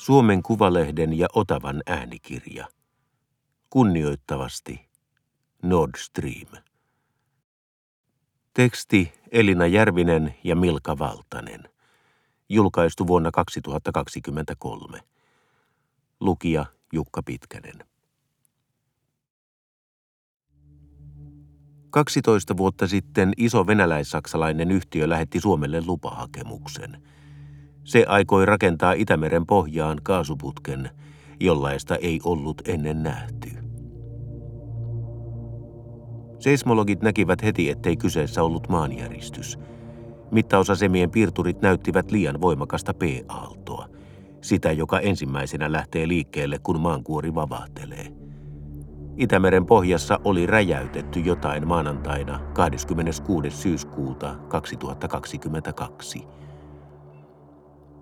Suomen Kuvalehden ja Otavan äänikirja. Kunnioittavasti Nord Stream. Teksti Elina Järvinen ja Milka Valtanen. Julkaistu vuonna 2023. Lukija Jukka Pitkänen. 12 vuotta sitten iso venäläis-saksalainen yhtiö lähetti Suomelle lupahakemuksen – se aikoi rakentaa Itämeren pohjaan kaasuputken, jollaista ei ollut ennen nähty. Seismologit näkivät heti, ettei kyseessä ollut maanjäristys. Mittausasemien piirturit näyttivät liian voimakasta P-aaltoa, sitä joka ensimmäisenä lähtee liikkeelle, kun maankuori vavahtelee. Itämeren pohjassa oli räjäytetty jotain maanantaina 26. syyskuuta 2022.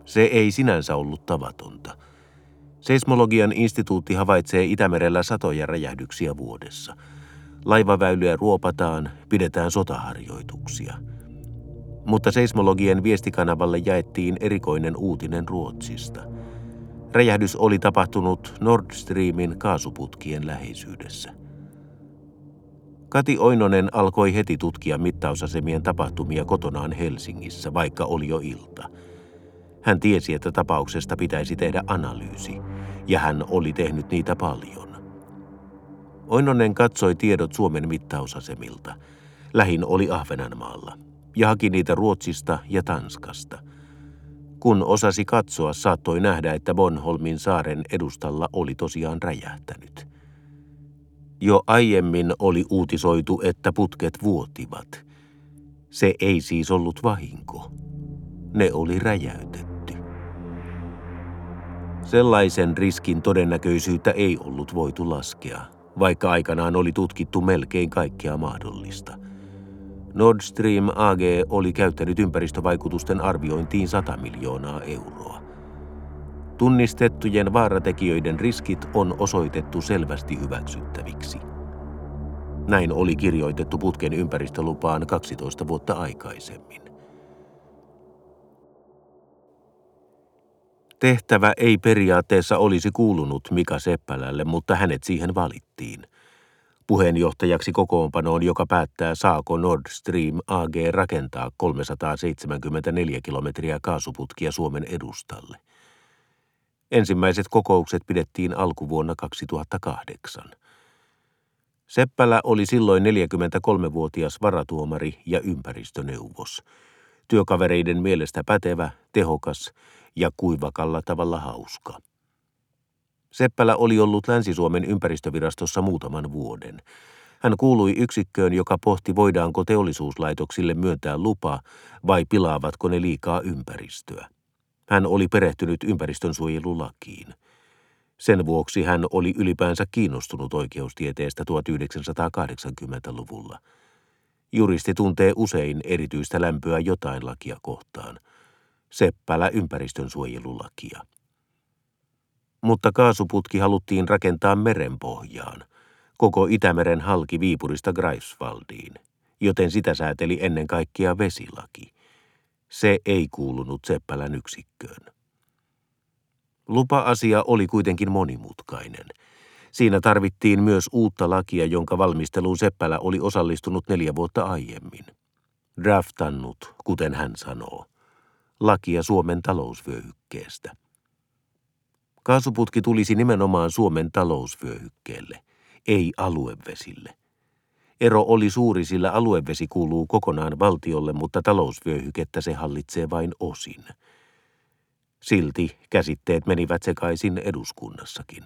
Se ei sinänsä ollut tavatonta. Seismologian instituutti havaitsee Itämerellä satoja räjähdyksiä vuodessa. Laivaväyliä ruopataan, pidetään sotaharjoituksia. Mutta seismologien viestikanavalle jaettiin erikoinen uutinen Ruotsista. Räjähdys oli tapahtunut Nord Streamin kaasuputkien läheisyydessä. Kati Oinonen alkoi heti tutkia mittausasemien tapahtumia kotonaan Helsingissä, vaikka oli jo ilta – hän tiesi, että tapauksesta pitäisi tehdä analyysi, ja hän oli tehnyt niitä paljon. Oinonen katsoi tiedot Suomen mittausasemilta. Lähin oli Ahvenanmaalla, ja haki niitä Ruotsista ja Tanskasta. Kun osasi katsoa, saattoi nähdä, että Bonholmin saaren edustalla oli tosiaan räjähtänyt. Jo aiemmin oli uutisoitu, että putket vuotivat. Se ei siis ollut vahinko. Ne oli räjäytetty. Sellaisen riskin todennäköisyyttä ei ollut voitu laskea, vaikka aikanaan oli tutkittu melkein kaikkea mahdollista. Nord Stream AG oli käyttänyt ympäristövaikutusten arviointiin 100 miljoonaa euroa. Tunnistettujen vaaratekijöiden riskit on osoitettu selvästi hyväksyttäviksi. Näin oli kirjoitettu putken ympäristölupaan 12 vuotta aikaisemmin. Tehtävä ei periaatteessa olisi kuulunut Mika Seppälälle, mutta hänet siihen valittiin. Puheenjohtajaksi kokoonpanoon, joka päättää saako Nord Stream AG rakentaa 374 kilometriä kaasuputkia Suomen edustalle. Ensimmäiset kokoukset pidettiin alkuvuonna 2008. Seppälä oli silloin 43-vuotias varatuomari ja ympäristöneuvos. Työkavereiden mielestä pätevä, tehokas ja kuivakalla tavalla hauska. Seppälä oli ollut Länsi-Suomen ympäristövirastossa muutaman vuoden. Hän kuului yksikköön, joka pohti voidaanko teollisuuslaitoksille myöntää lupa vai pilaavatko ne liikaa ympäristöä. Hän oli perehtynyt ympäristönsuojelulakiin. Sen vuoksi hän oli ylipäänsä kiinnostunut oikeustieteestä 1980-luvulla. Juristi tuntee usein erityistä lämpöä jotain lakia kohtaan – Seppälä ympäristönsuojelulakia. Mutta kaasuputki haluttiin rakentaa merenpohjaan, koko Itämeren halki Viipurista Greifswaldiin, joten sitä sääteli ennen kaikkea vesilaki. Se ei kuulunut Seppälän yksikköön. Lupa-asia oli kuitenkin monimutkainen. Siinä tarvittiin myös uutta lakia, jonka valmisteluun Seppälä oli osallistunut neljä vuotta aiemmin. Draftannut, kuten hän sanoo – lakia Suomen talousvyöhykkeestä. Kaasuputki tulisi nimenomaan Suomen talousvyöhykkeelle, ei aluevesille. Ero oli suuri, sillä aluevesi kuuluu kokonaan valtiolle, mutta talousvyöhykettä se hallitsee vain osin. Silti käsitteet menivät sekaisin eduskunnassakin.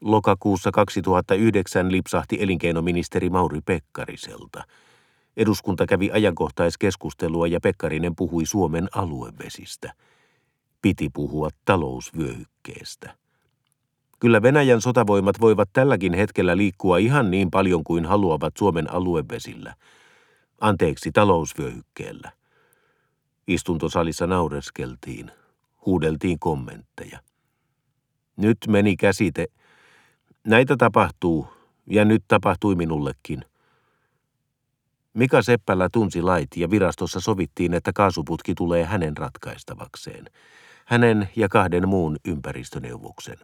Lokakuussa 2009 lipsahti elinkeinoministeri Mauri Pekkariselta – Eduskunta kävi ajankohtaiskeskustelua ja Pekkarinen puhui Suomen aluevesistä. Piti puhua talousvyöhykkeestä. Kyllä Venäjän sotavoimat voivat tälläkin hetkellä liikkua ihan niin paljon kuin haluavat Suomen aluevesillä. Anteeksi, talousvyöhykkeellä. Istuntosalissa naureskeltiin, huudeltiin kommentteja. Nyt meni käsite. Näitä tapahtuu, ja nyt tapahtui minullekin. Mika Seppälä tunsi lait ja virastossa sovittiin, että kaasuputki tulee hänen ratkaistavakseen. hänen ja kahden muun ympäristöneuvoksen.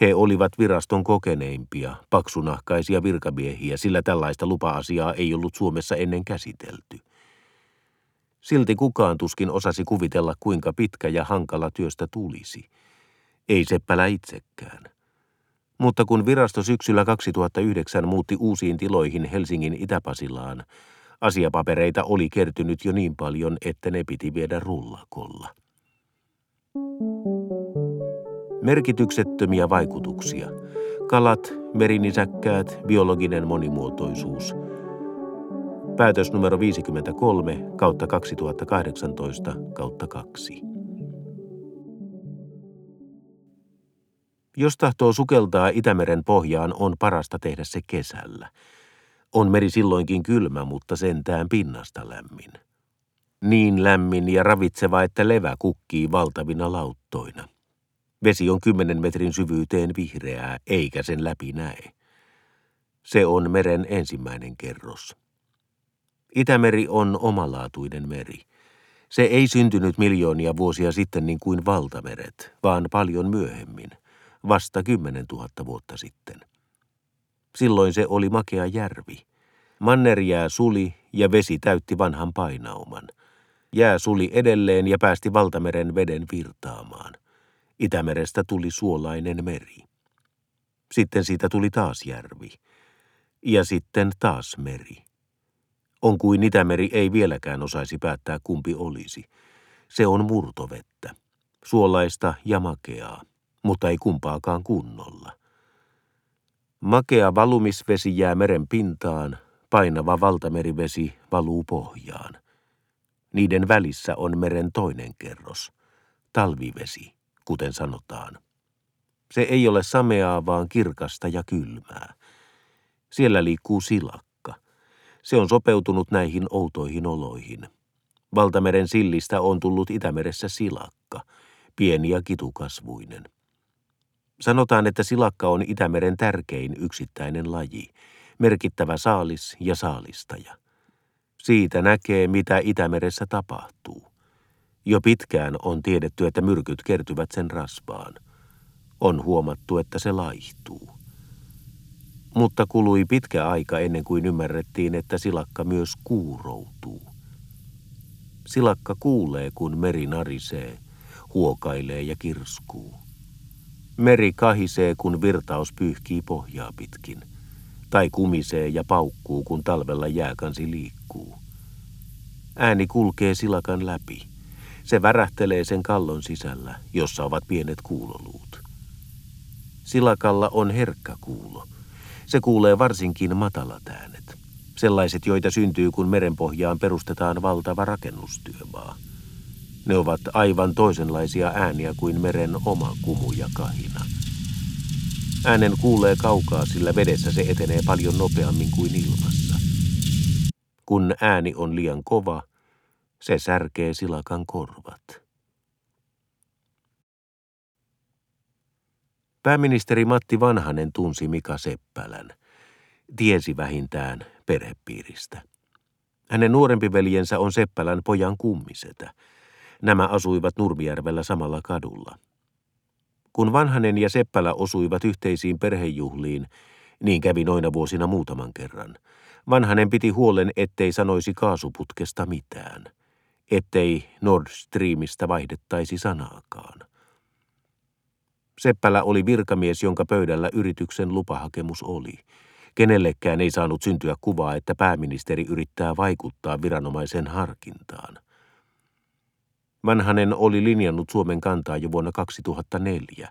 He olivat viraston kokeneimpia, paksunahkaisia virkamiehiä, sillä tällaista lupa-asiaa ei ollut Suomessa ennen käsitelty. Silti kukaan tuskin osasi kuvitella, kuinka pitkä ja hankala työstä tulisi. Ei Seppälä itsekään. Mutta kun virasto syksyllä 2009 muutti uusiin tiloihin Helsingin Itäpasilaan, asiapapereita oli kertynyt jo niin paljon, että ne piti viedä rullakolla. Merkityksettömiä vaikutuksia. Kalat, merinisäkkäät, biologinen monimuotoisuus. Päätös numero 53 kautta 2018 kautta 2. Jos tahtoo sukeltaa Itämeren pohjaan, on parasta tehdä se kesällä. On meri silloinkin kylmä, mutta sentään pinnasta lämmin. Niin lämmin ja ravitseva, että levä kukkii valtavina lauttoina. Vesi on kymmenen metrin syvyyteen vihreää, eikä sen läpi näe. Se on meren ensimmäinen kerros. Itämeri on omalaatuinen meri. Se ei syntynyt miljoonia vuosia sitten niin kuin valtameret, vaan paljon myöhemmin, vasta kymmenen tuhatta vuotta sitten. Silloin se oli makea järvi. Mannerjää suli ja vesi täytti vanhan painauman. Jää suli edelleen ja päästi valtameren veden virtaamaan. Itämerestä tuli suolainen meri. Sitten siitä tuli taas järvi. Ja sitten taas meri. On kuin Itämeri ei vieläkään osaisi päättää kumpi olisi. Se on murtovettä, suolaista ja makeaa, mutta ei kumpaakaan kunnolla. Makea valumisvesi jää meren pintaan, painava valtamerivesi valuu pohjaan. Niiden välissä on meren toinen kerros, talvivesi kuten sanotaan. Se ei ole sameaa, vaan kirkasta ja kylmää. Siellä liikkuu silakka. Se on sopeutunut näihin outoihin oloihin. Valtameren sillistä on tullut Itämeressä silakka, pieni ja kitukasvuinen. Sanotaan, että silakka on Itämeren tärkein yksittäinen laji, merkittävä saalis ja saalistaja. Siitä näkee, mitä Itämeressä tapahtuu. Jo pitkään on tiedetty, että myrkyt kertyvät sen rasvaan. On huomattu, että se laihtuu. Mutta kului pitkä aika ennen kuin ymmärrettiin, että silakka myös kuuroutuu. Silakka kuulee, kun meri narisee, huokailee ja kirskuu. Meri kahisee, kun virtaus pyyhkii pohjaa pitkin, tai kumisee ja paukkuu, kun talvella jääkansi liikkuu. Ääni kulkee silakan läpi. Se värähtelee sen kallon sisällä, jossa ovat pienet kuuloluut. Silakalla on herkkä kuulo. Se kuulee varsinkin matalat äänet. Sellaiset, joita syntyy, kun merenpohjaan perustetaan valtava rakennustyömaa. Ne ovat aivan toisenlaisia ääniä kuin meren oma kumu ja kahina. Äänen kuulee kaukaa, sillä vedessä se etenee paljon nopeammin kuin ilmassa. Kun ääni on liian kova, se särkee silakan korvat. Pääministeri Matti Vanhanen tunsi Mika Seppälän. Tiesi vähintään perhepiiristä. Hänen nuorempi veljensä on Seppälän pojan kummisetä. Nämä asuivat Nurmijärvellä samalla kadulla. Kun Vanhanen ja Seppälä osuivat yhteisiin perhejuhliin, niin kävi noina vuosina muutaman kerran. Vanhanen piti huolen, ettei sanoisi kaasuputkesta mitään – ettei Nord Streamista vaihdettaisi sanaakaan. Seppälä oli virkamies, jonka pöydällä yrityksen lupahakemus oli. Kenellekään ei saanut syntyä kuvaa, että pääministeri yrittää vaikuttaa viranomaisen harkintaan. Vanhanen oli linjannut Suomen kantaa jo vuonna 2004.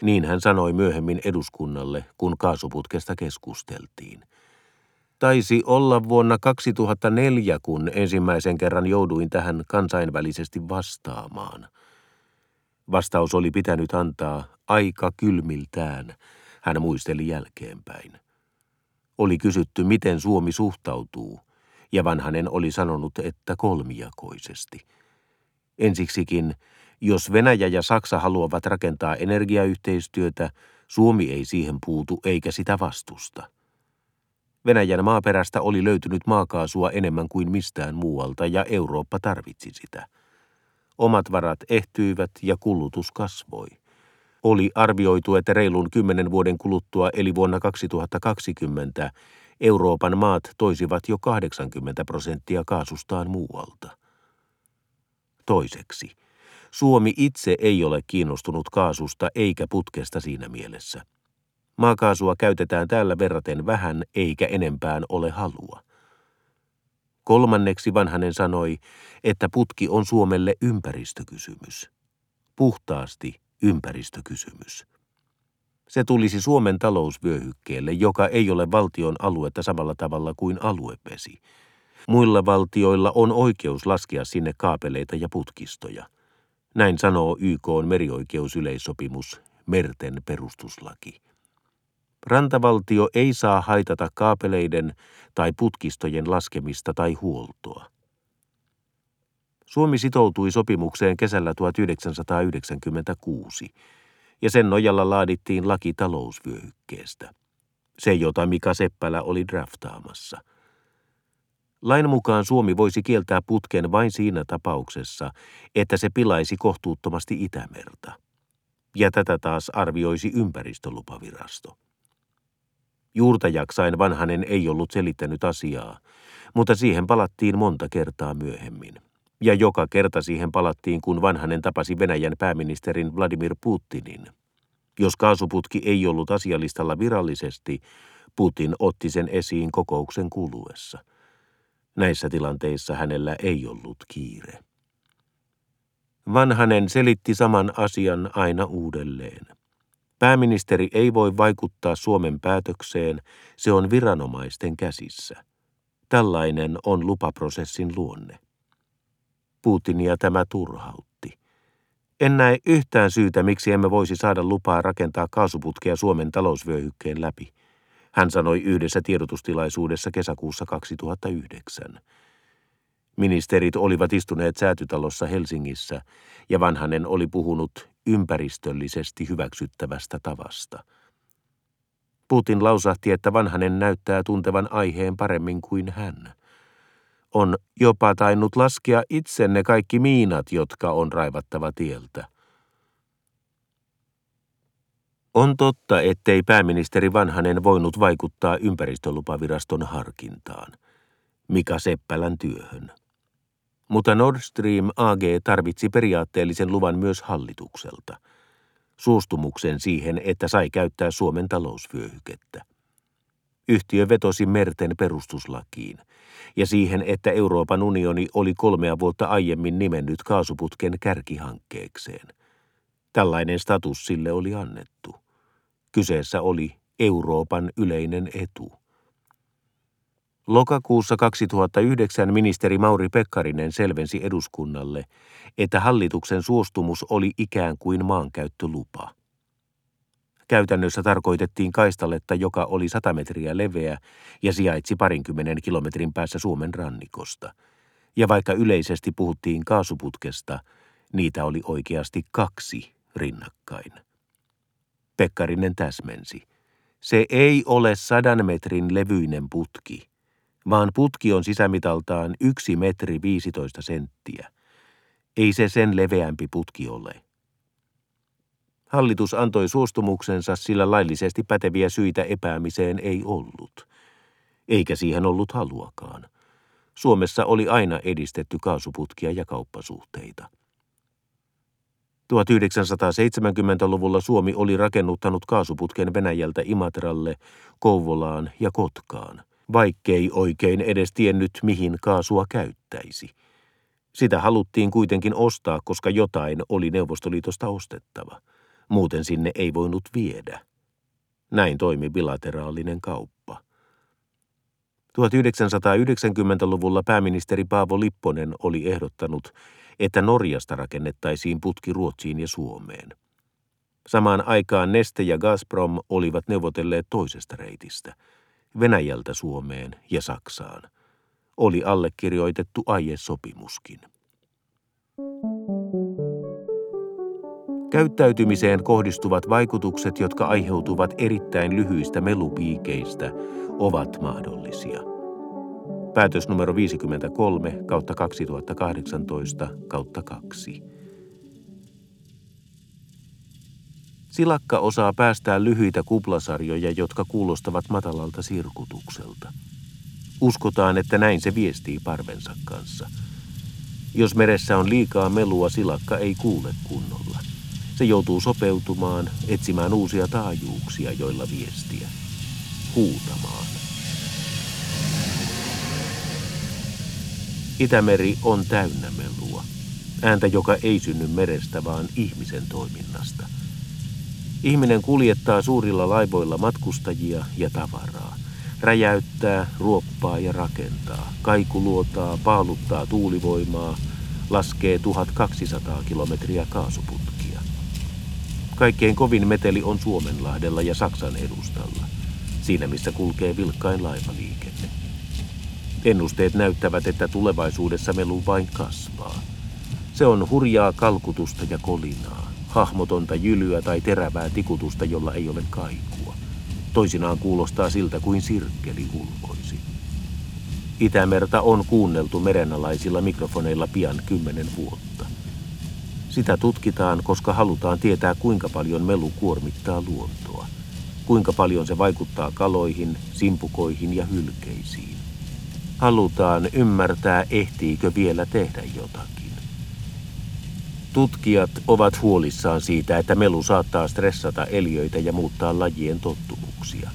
Niin hän sanoi myöhemmin eduskunnalle, kun kaasuputkesta keskusteltiin – Taisi olla vuonna 2004, kun ensimmäisen kerran jouduin tähän kansainvälisesti vastaamaan. Vastaus oli pitänyt antaa aika kylmiltään, hän muisteli jälkeenpäin. Oli kysytty, miten Suomi suhtautuu, ja vanhanen oli sanonut, että kolmijakoisesti. Ensiksikin, jos Venäjä ja Saksa haluavat rakentaa energiayhteistyötä, Suomi ei siihen puutu eikä sitä vastusta. Venäjän maaperästä oli löytynyt maakaasua enemmän kuin mistään muualta ja Eurooppa tarvitsi sitä. Omat varat ehtyivät ja kulutus kasvoi. Oli arvioitu, että reilun kymmenen vuoden kuluttua eli vuonna 2020 Euroopan maat toisivat jo 80 prosenttia kaasustaan muualta. Toiseksi, Suomi itse ei ole kiinnostunut kaasusta eikä putkesta siinä mielessä. Maakaasua käytetään täällä verraten vähän eikä enempään ole halua. Kolmanneksi vanhanen sanoi, että putki on Suomelle ympäristökysymys. Puhtaasti ympäristökysymys. Se tulisi Suomen talousvyöhykkeelle, joka ei ole valtion aluetta samalla tavalla kuin aluevesi. Muilla valtioilla on oikeus laskea sinne kaapeleita ja putkistoja. Näin sanoo YK merioikeusyleissopimus, merten perustuslaki. Rantavaltio ei saa haitata kaapeleiden tai putkistojen laskemista tai huoltoa. Suomi sitoutui sopimukseen kesällä 1996 ja sen nojalla laadittiin laki talousvyöhykkeestä. Se, jota Mika Seppälä oli draftaamassa. Lain mukaan Suomi voisi kieltää putken vain siinä tapauksessa, että se pilaisi kohtuuttomasti Itämerta. Ja tätä taas arvioisi ympäristölupavirasto. Juurta jaksain vanhanen ei ollut selittänyt asiaa, mutta siihen palattiin monta kertaa myöhemmin. Ja joka kerta siihen palattiin, kun vanhanen tapasi Venäjän pääministerin Vladimir Putinin. Jos kaasuputki ei ollut asialistalla virallisesti, Putin otti sen esiin kokouksen kuluessa. Näissä tilanteissa hänellä ei ollut kiire. Vanhanen selitti saman asian aina uudelleen. Pääministeri ei voi vaikuttaa Suomen päätökseen, se on viranomaisten käsissä. Tällainen on lupaprosessin luonne. Putinia tämä turhautti. En näe yhtään syytä, miksi emme voisi saada lupaa rakentaa kaasuputkea Suomen talousvyöhykkeen läpi, hän sanoi yhdessä tiedotustilaisuudessa kesäkuussa 2009. Ministerit olivat istuneet säätytalossa Helsingissä ja Vanhanen oli puhunut ympäristöllisesti hyväksyttävästä tavasta. Putin lausahti, että Vanhanen näyttää tuntevan aiheen paremmin kuin hän. On jopa tainnut laskea itsenne kaikki miinat, jotka on raivattava tieltä. On totta, ettei pääministeri Vanhanen voinut vaikuttaa ympäristölupaviraston harkintaan. Mika Seppälän työhön. Mutta Nord Stream AG tarvitsi periaatteellisen luvan myös hallitukselta. Suostumuksen siihen, että sai käyttää Suomen talousvyöhykettä. Yhtiö vetosi merten perustuslakiin ja siihen, että Euroopan unioni oli kolmea vuotta aiemmin nimennyt kaasuputken kärkihankkeekseen. Tällainen status sille oli annettu. Kyseessä oli Euroopan yleinen etu. Lokakuussa 2009 ministeri Mauri Pekkarinen selvensi eduskunnalle, että hallituksen suostumus oli ikään kuin maankäyttölupa. Käytännössä tarkoitettiin kaistaletta, joka oli 100 metriä leveä ja sijaitsi parinkymmenen kilometrin päässä Suomen rannikosta. Ja vaikka yleisesti puhuttiin kaasuputkesta, niitä oli oikeasti kaksi rinnakkain. Pekkarinen täsmensi. Se ei ole sadan metrin levyinen putki, vaan putki on sisämitaltaan yksi metri 15 senttiä. Ei se sen leveämpi putki ole. Hallitus antoi suostumuksensa, sillä laillisesti päteviä syitä epäämiseen ei ollut. Eikä siihen ollut haluakaan. Suomessa oli aina edistetty kaasuputkia ja kauppasuhteita. 1970-luvulla Suomi oli rakennuttanut kaasuputken Venäjältä Imatralle, Kouvolaan ja Kotkaan, vaikkei oikein edes tiennyt, mihin kaasua käyttäisi. Sitä haluttiin kuitenkin ostaa, koska jotain oli Neuvostoliitosta ostettava. Muuten sinne ei voinut viedä. Näin toimi bilateraalinen kauppa. 1990-luvulla pääministeri Paavo Lipponen oli ehdottanut, että Norjasta rakennettaisiin putki Ruotsiin ja Suomeen. Samaan aikaan Neste ja Gazprom olivat neuvotelleet toisesta reitistä, Venäjältä Suomeen ja Saksaan. Oli allekirjoitettu aiesopimuskin. Käyttäytymiseen kohdistuvat vaikutukset, jotka aiheutuvat erittäin lyhyistä melupiikeistä, ovat mahdollisia. Päätös numero 53 kautta 2018 kautta 2. Silakka osaa päästää lyhyitä kuplasarjoja, jotka kuulostavat matalalta sirkutukselta. Uskotaan, että näin se viestii parvensa kanssa. Jos meressä on liikaa melua, silakka ei kuule kunnolla. Se joutuu sopeutumaan, etsimään uusia taajuuksia, joilla viestiä. Huutamaan. Itämeri on täynnä melua. Ääntä, joka ei synny merestä, vaan ihmisen toiminnasta. Ihminen kuljettaa suurilla laivoilla matkustajia ja tavaraa. Räjäyttää, ruoppaa ja rakentaa. Kaikuluotaa, paaluttaa tuulivoimaa, laskee 1200 kilometriä kaasuputkia. Kaikkein kovin meteli on Suomenlahdella ja Saksan edustalla, siinä missä kulkee vilkkain laivaliikenne. Ennusteet näyttävät, että tulevaisuudessa melu vain kasvaa. Se on hurjaa kalkutusta ja kolinaa, hahmotonta jylyä tai terävää tikutusta, jolla ei ole kaikua. Toisinaan kuulostaa siltä kuin sirkkeli ulvoisi. Itämerta on kuunneltu merenalaisilla mikrofoneilla pian kymmenen vuotta. Sitä tutkitaan, koska halutaan tietää, kuinka paljon melu kuormittaa luontoa, kuinka paljon se vaikuttaa kaloihin, simpukoihin ja hylkeisiin. Halutaan ymmärtää, ehtiikö vielä tehdä jotakin. Tutkijat ovat huolissaan siitä, että melu saattaa stressata eliöitä ja muuttaa lajien tottumuksia.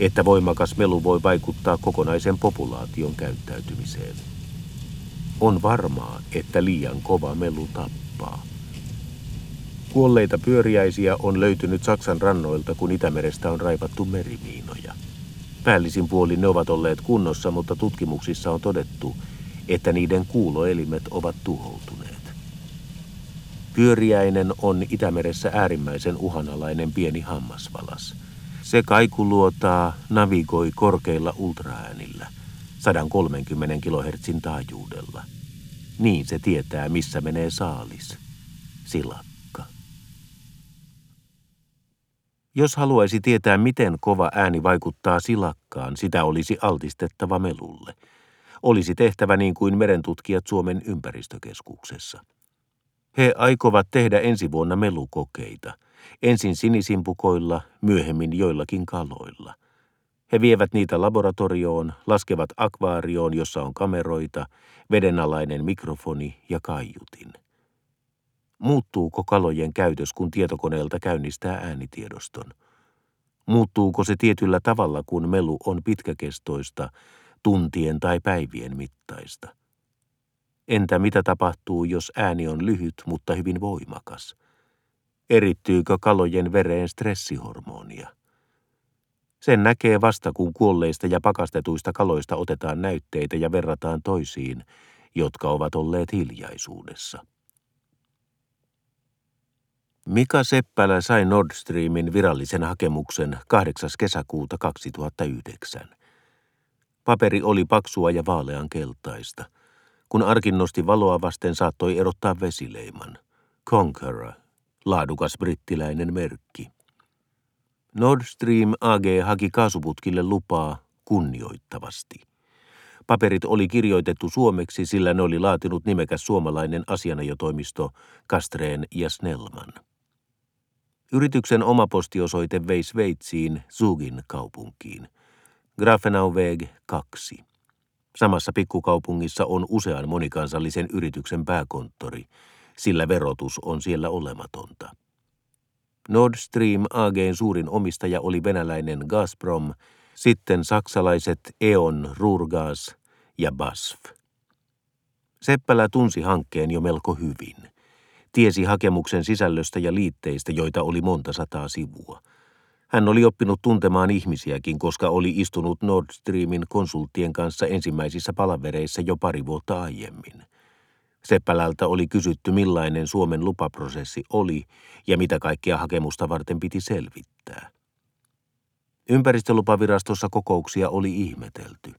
Että voimakas melu voi vaikuttaa kokonaisen populaation käyttäytymiseen. On varmaa, että liian kova melu tappaa. Kuolleita pyöriäisiä on löytynyt Saksan rannoilta, kun Itämerestä on raivattu merimiinoja. Päällisin puolin ne ovat olleet kunnossa, mutta tutkimuksissa on todettu, että niiden kuuloelimet ovat tuhoutuneet. Pyöriäinen on Itämeressä äärimmäisen uhanalainen pieni hammasvalas. Se kaikuluotaa navigoi korkeilla ultraäänillä, 130 kHz taajuudella. Niin se tietää, missä menee saalis. Silakka. Jos haluaisi tietää, miten kova ääni vaikuttaa silakkaan, sitä olisi altistettava melulle. Olisi tehtävä niin kuin merentutkijat Suomen ympäristökeskuksessa. He aikovat tehdä ensi vuonna melukokeita. Ensin sinisimpukoilla, myöhemmin joillakin kaloilla. He vievät niitä laboratorioon, laskevat akvaarioon, jossa on kameroita, vedenalainen mikrofoni ja kaiutin. Muuttuuko kalojen käytös, kun tietokoneelta käynnistää äänitiedoston? Muuttuuko se tietyllä tavalla, kun melu on pitkäkestoista, tuntien tai päivien mittaista? Entä mitä tapahtuu, jos ääni on lyhyt, mutta hyvin voimakas? Erittyykö kalojen vereen stressihormonia? Sen näkee vasta, kun kuolleista ja pakastetuista kaloista otetaan näytteitä ja verrataan toisiin, jotka ovat olleet hiljaisuudessa. Mika Seppälä sai Nord Streamin virallisen hakemuksen 8. kesäkuuta 2009. Paperi oli paksua ja vaalean keltaista. Kun arkin nosti valoa vasten, saattoi erottaa vesileiman. Conqueror, laadukas brittiläinen merkki. Nord Stream AG haki kaasuputkille lupaa kunnioittavasti. Paperit oli kirjoitettu suomeksi, sillä ne oli laatinut nimekäs suomalainen asianajotoimisto Kastreen ja Snellman. Yrityksen oma postiosoite vei Sveitsiin Zugin kaupunkiin. Grafenauveg 2. Samassa pikkukaupungissa on usean monikansallisen yrityksen pääkonttori, sillä verotus on siellä olematonta. Nord Stream AGn suurin omistaja oli venäläinen Gazprom, sitten saksalaiset E.ON, Ruhrgas ja BASF. Seppälä tunsi hankkeen jo melko hyvin – Tiesi hakemuksen sisällöstä ja liitteistä, joita oli monta sataa sivua. Hän oli oppinut tuntemaan ihmisiäkin, koska oli istunut Nord Streamin konsulttien kanssa ensimmäisissä palavereissa jo pari vuotta aiemmin. Seppälältä oli kysytty, millainen Suomen lupaprosessi oli ja mitä kaikkia hakemusta varten piti selvittää. Ympäristölupavirastossa kokouksia oli ihmetelty.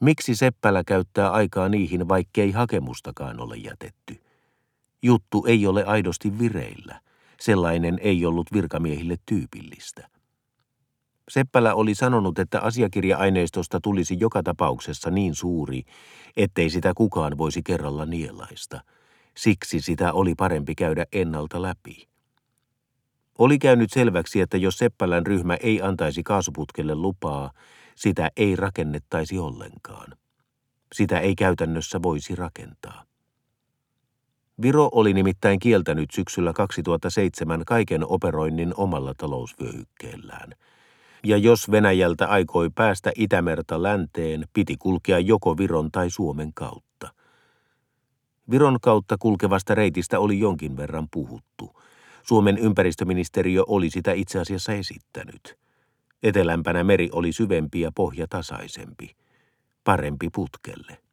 Miksi Seppälä käyttää aikaa niihin, vaikkei hakemustakaan ole jätetty? Juttu ei ole aidosti vireillä. Sellainen ei ollut virkamiehille tyypillistä. Seppälä oli sanonut, että asiakirja-aineistosta tulisi joka tapauksessa niin suuri, ettei sitä kukaan voisi kerralla nielaista. Siksi sitä oli parempi käydä ennalta läpi. Oli käynyt selväksi, että jos Seppälän ryhmä ei antaisi kaasuputkelle lupaa, sitä ei rakennettaisi ollenkaan. Sitä ei käytännössä voisi rakentaa. Viro oli nimittäin kieltänyt syksyllä 2007 kaiken operoinnin omalla talousvyöhykkeellään. Ja jos Venäjältä aikoi päästä Itämerta länteen, piti kulkea joko Viron tai Suomen kautta. Viron kautta kulkevasta reitistä oli jonkin verran puhuttu. Suomen ympäristöministeriö oli sitä itse asiassa esittänyt. Etelämpänä meri oli syvempi ja pohja tasaisempi. Parempi putkelle.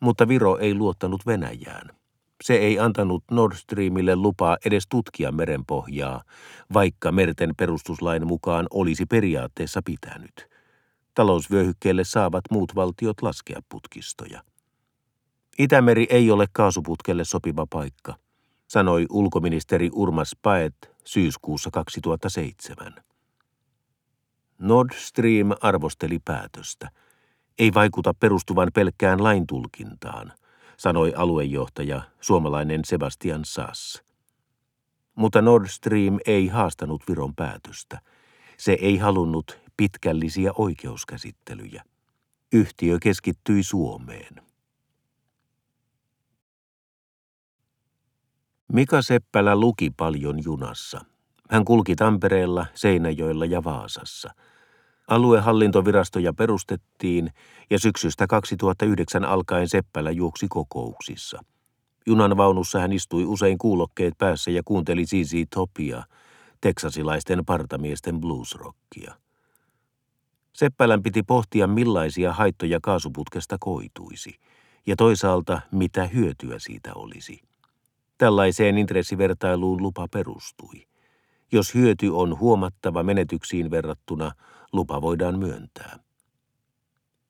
Mutta Viro ei luottanut Venäjään. Se ei antanut Nord Streamille lupaa edes tutkia merenpohjaa, vaikka merten perustuslain mukaan olisi periaatteessa pitänyt. Talousvyöhykkeelle saavat muut valtiot laskea putkistoja. Itämeri ei ole kaasuputkelle sopiva paikka, sanoi ulkoministeri Urmas Paet syyskuussa 2007. Nord Stream arvosteli päätöstä. Ei vaikuta perustuvan pelkkään laintulkintaan, sanoi aluejohtaja suomalainen Sebastian Sass. Mutta Nord Stream ei haastanut Viron päätöstä. Se ei halunnut pitkällisiä oikeuskäsittelyjä. Yhtiö keskittyi Suomeen. Mika Seppälä luki paljon junassa. Hän kulki Tampereella, Seinäjoella ja Vaasassa. Aluehallintovirastoja perustettiin ja syksystä 2009 alkaen Seppälä juoksi kokouksissa. Junan vaunussa hän istui usein kuulokkeet päässä ja kuunteli ZZ Topia, teksasilaisten partamiesten bluesrockia. Seppälän piti pohtia millaisia haittoja kaasuputkesta koituisi ja toisaalta mitä hyötyä siitä olisi. Tällaiseen intressivertailuun lupa perustui. Jos hyöty on huomattava menetyksiin verrattuna, lupa voidaan myöntää.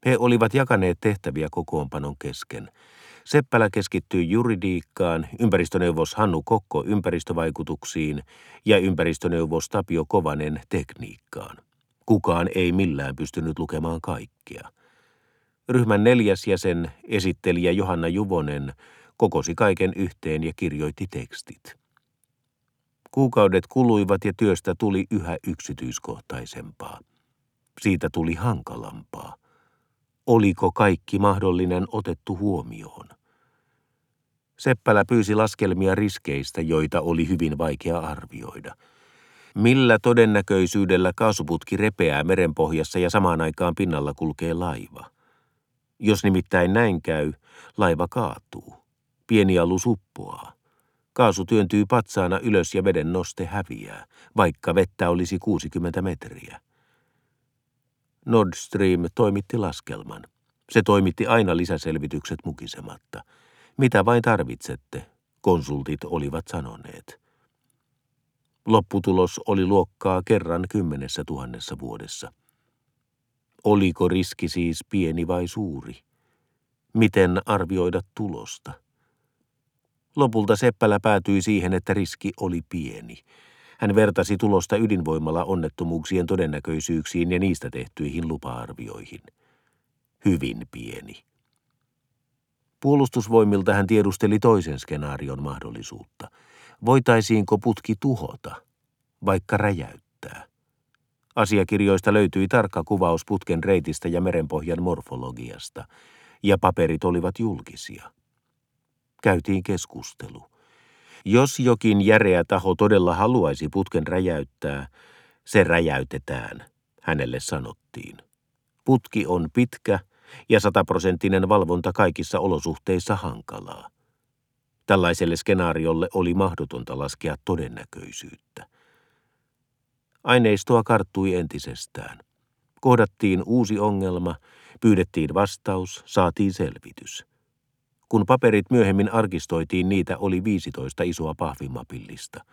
He olivat jakaneet tehtäviä kokoonpanon kesken. Seppälä keskittyi juridiikkaan, ympäristöneuvos Hannu Kokko ympäristövaikutuksiin ja ympäristöneuvos Tapio Kovanen tekniikkaan. Kukaan ei millään pystynyt lukemaan kaikkea. Ryhmän neljäs jäsen, esittelijä Johanna Juvonen, kokosi kaiken yhteen ja kirjoitti tekstit. Kuukaudet kuluivat ja työstä tuli yhä yksityiskohtaisempaa. Siitä tuli hankalampaa. Oliko kaikki mahdollinen otettu huomioon? Seppälä pyysi laskelmia riskeistä, joita oli hyvin vaikea arvioida. Millä todennäköisyydellä kaasuputki repeää merenpohjassa ja samaan aikaan pinnalla kulkee laiva? Jos nimittäin näin käy, laiva kaatuu. Pieni alus uppoaa. Kaasu työntyy patsaana ylös ja veden noste häviää, vaikka vettä olisi 60 metriä. Nord Stream toimitti laskelman. Se toimitti aina lisäselvitykset mukisematta. Mitä vain tarvitsette, konsultit olivat sanoneet. Lopputulos oli luokkaa kerran kymmenessä tuhannessa vuodessa. Oliko riski siis pieni vai suuri? Miten arvioida tulosta? Lopulta Seppälä päätyi siihen, että riski oli pieni. Hän vertasi tulosta ydinvoimalla onnettomuuksien todennäköisyyksiin ja niistä tehtyihin lupa-arvioihin. Hyvin pieni. Puolustusvoimilta hän tiedusteli toisen skenaarion mahdollisuutta. Voitaisiinko putki tuhota, vaikka räjäyttää? Asiakirjoista löytyi tarkka kuvaus putken reitistä ja merenpohjan morfologiasta, ja paperit olivat julkisia käytiin keskustelu. Jos jokin järeä taho todella haluaisi putken räjäyttää, se räjäytetään, hänelle sanottiin. Putki on pitkä ja sataprosenttinen valvonta kaikissa olosuhteissa hankalaa. Tällaiselle skenaariolle oli mahdotonta laskea todennäköisyyttä. Aineistoa karttui entisestään. Kohdattiin uusi ongelma, pyydettiin vastaus, saatiin selvitys – kun paperit myöhemmin arkistoitiin, niitä oli 15 isoa pahvimapillista.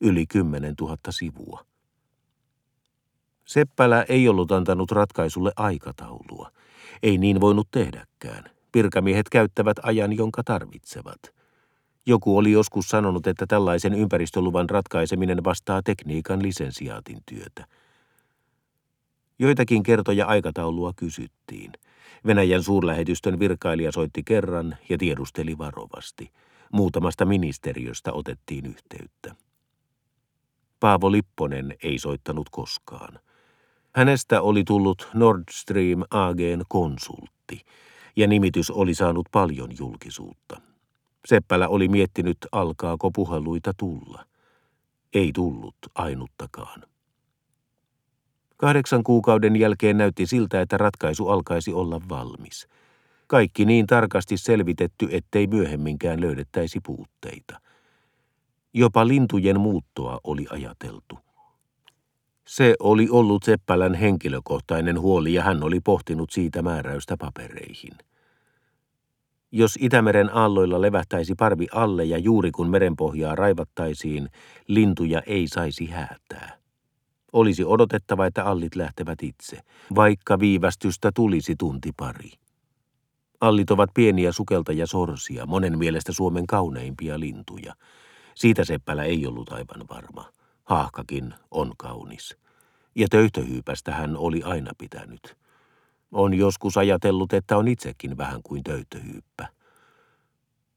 Yli 10 000 sivua. Seppälä ei ollut antanut ratkaisulle aikataulua. Ei niin voinut tehdäkään. Virkamiehet käyttävät ajan, jonka tarvitsevat. Joku oli joskus sanonut, että tällaisen ympäristöluvan ratkaiseminen vastaa tekniikan lisensiaatin työtä. Joitakin kertoja aikataulua kysyttiin. Venäjän suurlähetystön virkailija soitti kerran ja tiedusteli varovasti. Muutamasta ministeriöstä otettiin yhteyttä. Paavo Lipponen ei soittanut koskaan. Hänestä oli tullut Nord Stream AGn konsultti, ja nimitys oli saanut paljon julkisuutta. Seppälä oli miettinyt, alkaako puheluita tulla. Ei tullut ainuttakaan. Kahdeksan kuukauden jälkeen näytti siltä, että ratkaisu alkaisi olla valmis. Kaikki niin tarkasti selvitetty, ettei myöhemminkään löydettäisi puutteita. Jopa lintujen muuttoa oli ajateltu. Se oli ollut Seppälän henkilökohtainen huoli ja hän oli pohtinut siitä määräystä papereihin. Jos Itämeren aalloilla levähtäisi parvi alle ja juuri kun merenpohjaa raivattaisiin, lintuja ei saisi häätää. Olisi odotettava, että allit lähtevät itse, vaikka viivästystä tulisi tunti pari. Allit ovat pieniä sukeltaja sorsia, monen mielestä Suomen kauneimpia lintuja. Siitä Seppälä ei ollut aivan varma. Haahkakin on kaunis. Ja töytöhyypästä hän oli aina pitänyt. On joskus ajatellut, että on itsekin vähän kuin töytöhyyppä.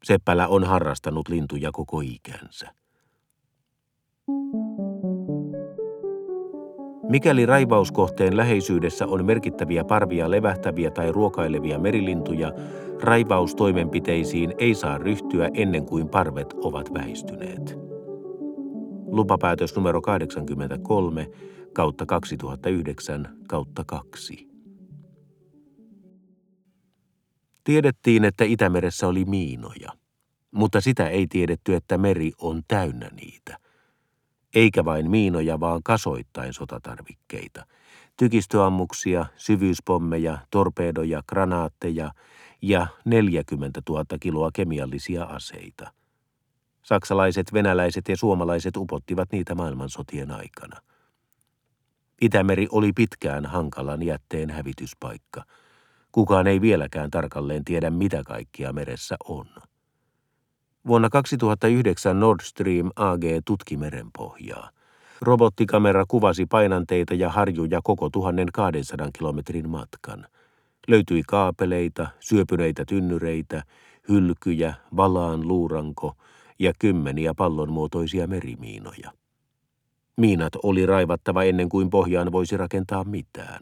Seppälä on harrastanut lintuja koko ikänsä. Mikäli raivauskohteen läheisyydessä on merkittäviä parvia levähtäviä tai ruokailevia merilintuja, raivaustoimenpiteisiin ei saa ryhtyä ennen kuin parvet ovat väistyneet. Lupapäätös numero 83 kautta 2009 kautta 2. Tiedettiin, että Itämeressä oli miinoja, mutta sitä ei tiedetty, että meri on täynnä niitä – eikä vain miinoja, vaan kasoittain sotatarvikkeita. Tykistöammuksia, syvyyspommeja, torpedoja, granaatteja ja 40 000 kiloa kemiallisia aseita. Saksalaiset, venäläiset ja suomalaiset upottivat niitä maailmansotien aikana. Itämeri oli pitkään hankalan jätteen hävityspaikka. Kukaan ei vieläkään tarkalleen tiedä, mitä kaikkia meressä on. Vuonna 2009 Nord Stream AG tutki merenpohjaa. Robottikamera kuvasi painanteita ja harjuja koko 1200 kilometrin matkan. Löytyi kaapeleita, syöpyneitä tynnyreitä, hylkyjä, valaan luuranko ja kymmeniä pallonmuotoisia merimiinoja. Miinat oli raivattava ennen kuin pohjaan voisi rakentaa mitään.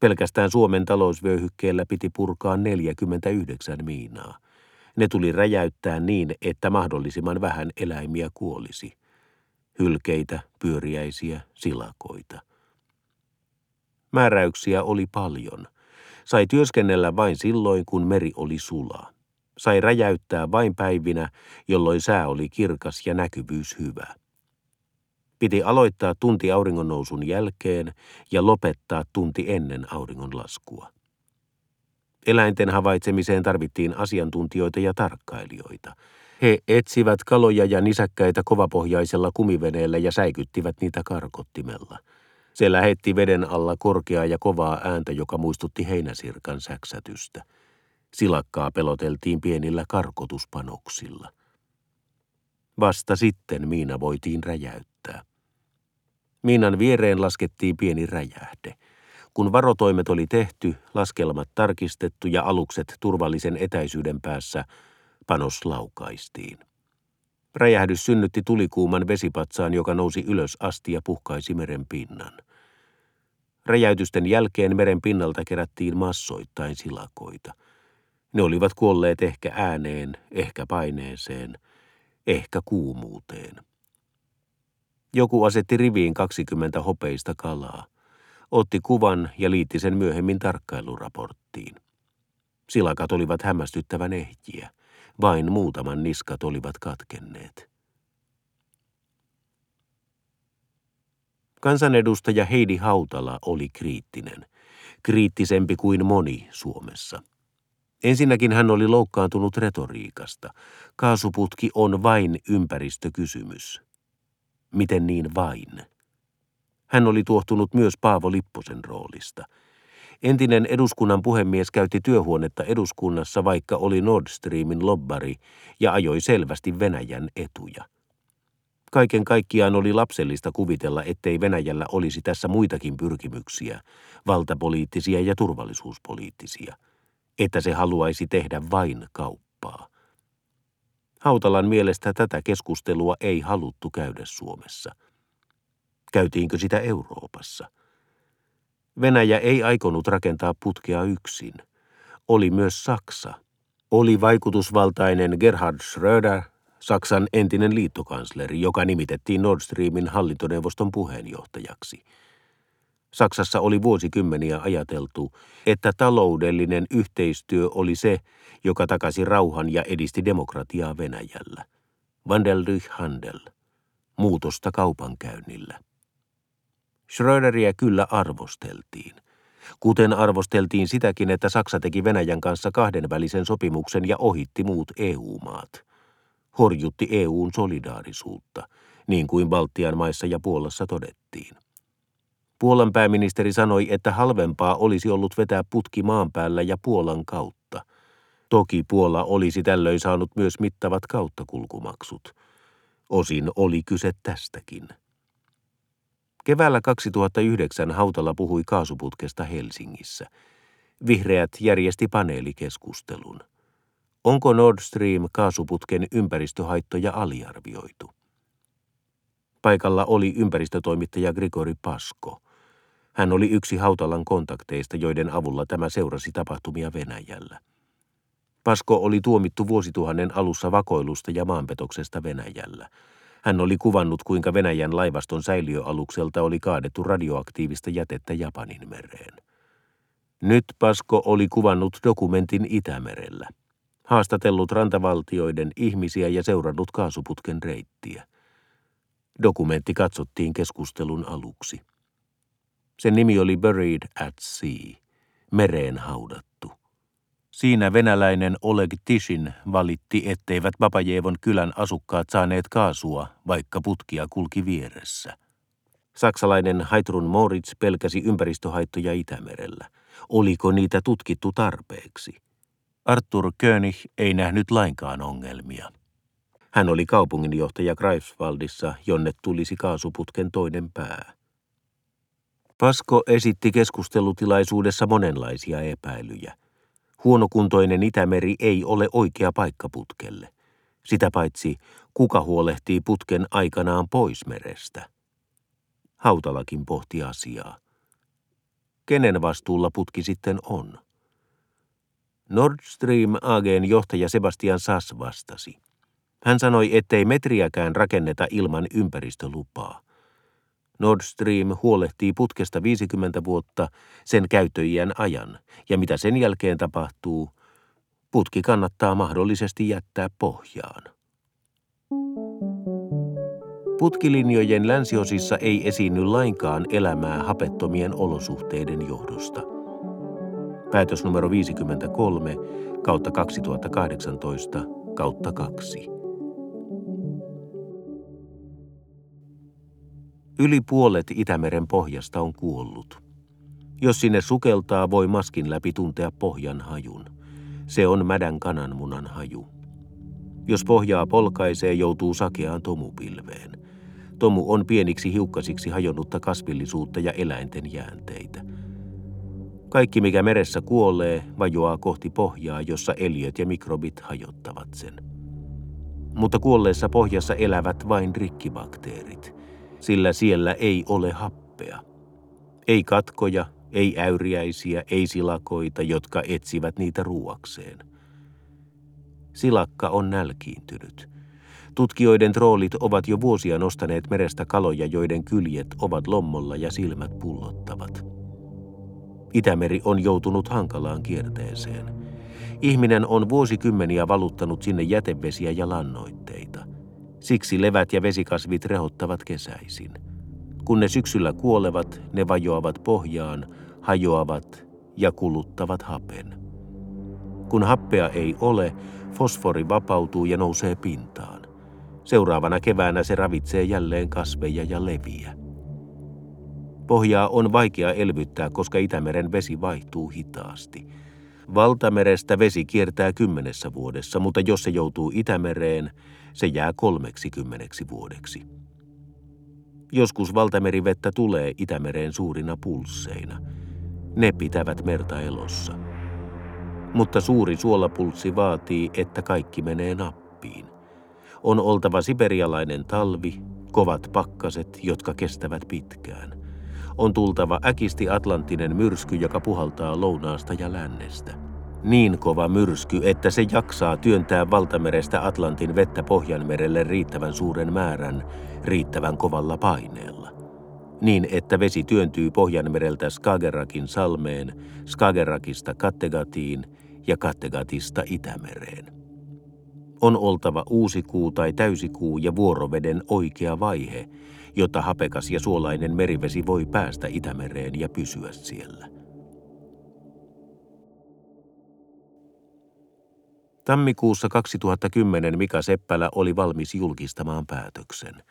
Pelkästään Suomen talousvyöhykkeellä piti purkaa 49 miinaa. Ne tuli räjäyttää niin, että mahdollisimman vähän eläimiä kuolisi. Hylkeitä, pyöriäisiä, silakoita. Määräyksiä oli paljon. Sai työskennellä vain silloin, kun meri oli sulaa. Sai räjäyttää vain päivinä, jolloin sää oli kirkas ja näkyvyys hyvä. Piti aloittaa tunti auringonnousun jälkeen ja lopettaa tunti ennen auringonlaskua. Eläinten havaitsemiseen tarvittiin asiantuntijoita ja tarkkailijoita. He etsivät kaloja ja nisäkkäitä kovapohjaisella kumiveneellä ja säikyttivät niitä karkottimella. Se lähetti veden alla korkeaa ja kovaa ääntä, joka muistutti heinäsirkan säksätystä. Silakkaa peloteltiin pienillä karkotuspanoksilla. Vasta sitten miina voitiin räjäyttää. Miinan viereen laskettiin pieni räjähde – kun varotoimet oli tehty, laskelmat tarkistettu ja alukset turvallisen etäisyyden päässä, panos laukaistiin. Räjähdys synnytti tulikuuman vesipatsaan, joka nousi ylös asti ja puhkaisi meren pinnan. Räjäytysten jälkeen meren pinnalta kerättiin massoittain silakoita. Ne olivat kuolleet ehkä ääneen, ehkä paineeseen, ehkä kuumuuteen. Joku asetti riviin 20 hopeista kalaa otti kuvan ja liitti sen myöhemmin tarkkailuraporttiin. Silakat olivat hämmästyttävän ehjiä. Vain muutaman niskat olivat katkenneet. Kansanedustaja Heidi Hautala oli kriittinen. Kriittisempi kuin moni Suomessa. Ensinnäkin hän oli loukkaantunut retoriikasta. Kaasuputki on vain ympäristökysymys. Miten niin vain? Hän oli tuohtunut myös Paavo Lipposen roolista. Entinen eduskunnan puhemies käytti työhuonetta eduskunnassa, vaikka oli Nord Streamin lobbari ja ajoi selvästi Venäjän etuja. Kaiken kaikkiaan oli lapsellista kuvitella, ettei Venäjällä olisi tässä muitakin pyrkimyksiä, valtapoliittisia ja turvallisuuspoliittisia, että se haluaisi tehdä vain kauppaa. Hautalan mielestä tätä keskustelua ei haluttu käydä Suomessa. Käytiinkö sitä Euroopassa? Venäjä ei aikonut rakentaa putkea yksin. Oli myös Saksa. Oli vaikutusvaltainen Gerhard Schröder, Saksan entinen liittokansleri, joka nimitettiin Nord Streamin hallintoneuvoston puheenjohtajaksi. Saksassa oli vuosikymmeniä ajateltu, että taloudellinen yhteistyö oli se, joka takasi rauhan ja edisti demokratiaa Venäjällä. Vandel durch Handel. Muutosta kaupankäynnillä. Schröderiä kyllä arvosteltiin. Kuten arvosteltiin sitäkin, että Saksa teki Venäjän kanssa kahdenvälisen sopimuksen ja ohitti muut EU-maat – horjutti EUn solidaarisuutta, niin kuin Baltian maissa ja Puolassa todettiin. Puolan pääministeri sanoi, että halvempaa olisi ollut vetää putki maan päällä ja Puolan kautta. Toki Puola olisi tällöin saanut myös mittavat kauttakulkumaksut. Osin oli kyse tästäkin. Keväällä 2009 Hautala puhui kaasuputkesta Helsingissä. Vihreät järjesti paneelikeskustelun. Onko Nord Stream kaasuputken ympäristöhaittoja aliarvioitu? Paikalla oli ympäristötoimittaja Grigori Pasko. Hän oli yksi Hautalan kontakteista, joiden avulla tämä seurasi tapahtumia Venäjällä. Pasko oli tuomittu vuosituhannen alussa vakoilusta ja maanpetoksesta Venäjällä. Hän oli kuvannut, kuinka Venäjän laivaston säiliöalukselta oli kaadettu radioaktiivista jätettä Japanin mereen. Nyt Pasko oli kuvannut dokumentin Itämerellä – haastatellut rantavaltioiden ihmisiä ja seurannut kaasuputken reittiä. Dokumentti katsottiin keskustelun aluksi. Sen nimi oli Buried at Sea, mereen haudattu. Siinä venäläinen Oleg Tishin valitti, etteivät Babajevon kylän asukkaat saaneet kaasua, vaikka putkia kulki vieressä. Saksalainen Heitrun Moritz pelkäsi ympäristöhaittoja Itämerellä. Oliko niitä tutkittu tarpeeksi? Arthur König ei nähnyt lainkaan ongelmia. Hän oli kaupunginjohtaja Greifswaldissa, jonne tulisi kaasuputken toinen pää. Pasko esitti keskustelutilaisuudessa monenlaisia epäilyjä. Huonokuntoinen Itämeri ei ole oikea paikka putkelle. Sitä paitsi, kuka huolehtii putken aikanaan pois merestä? Hautalakin pohti asiaa. Kenen vastuulla putki sitten on? Nord Stream AGn johtaja Sebastian Sass vastasi. Hän sanoi, ettei metriäkään rakenneta ilman ympäristölupaa. Nord Stream huolehtii putkesta 50 vuotta sen käyttöiän ajan, ja mitä sen jälkeen tapahtuu, putki kannattaa mahdollisesti jättää pohjaan. Putkilinjojen länsiosissa ei esiinny lainkaan elämää hapettomien olosuhteiden johdosta. Päätös numero 53 kautta 2018 kautta 2. Yli puolet Itämeren pohjasta on kuollut. Jos sinne sukeltaa, voi maskin läpi tuntea pohjan hajun. Se on mädän kananmunan haju. Jos pohjaa polkaisee, joutuu sakeaan tomupilveen. Tomu on pieniksi hiukkasiksi hajonnutta kasvillisuutta ja eläinten jäänteitä. Kaikki, mikä meressä kuolee, vajoaa kohti pohjaa, jossa eliöt ja mikrobit hajottavat sen. Mutta kuolleessa pohjassa elävät vain rikkibakteerit, sillä siellä ei ole happea. Ei katkoja, ei äyriäisiä, ei silakoita, jotka etsivät niitä ruuakseen. Silakka on nälkiintynyt. Tutkijoiden troolit ovat jo vuosia nostaneet merestä kaloja, joiden kyljet ovat lommolla ja silmät pullottavat. Itämeri on joutunut hankalaan kierteeseen. Ihminen on vuosikymmeniä valuttanut sinne jätevesiä ja lannoitteita. Siksi levät ja vesikasvit rehottavat kesäisin. Kun ne syksyllä kuolevat, ne vajoavat pohjaan, hajoavat ja kuluttavat hapen. Kun happea ei ole, fosfori vapautuu ja nousee pintaan. Seuraavana keväänä se ravitsee jälleen kasveja ja leviä. Pohjaa on vaikea elvyttää, koska Itämeren vesi vaihtuu hitaasti. Valtamerestä vesi kiertää kymmenessä vuodessa, mutta jos se joutuu Itämereen, se jää kolmeksi kymmeneksi vuodeksi. Joskus valtamerivettä tulee Itämereen suurina pulsseina. Ne pitävät merta elossa. Mutta suuri suolapulssi vaatii, että kaikki menee nappiin. On oltava siberialainen talvi, kovat pakkaset, jotka kestävät pitkään. On tultava äkisti Atlantinen myrsky, joka puhaltaa lounaasta ja lännestä. Niin kova myrsky, että se jaksaa työntää valtamerestä Atlantin vettä Pohjanmerelle riittävän suuren määrän, riittävän kovalla paineella. Niin, että vesi työntyy Pohjanmereltä Skagerakin salmeen, Skagerakista Kattegatiin ja Kattegatista Itämereen. On oltava uusikuu tai täysikuu ja vuoroveden oikea vaihe, jotta hapekas ja suolainen merivesi voi päästä Itämereen ja pysyä siellä. Tammikuussa 2010 Mika Seppälä oli valmis julkistamaan päätöksen.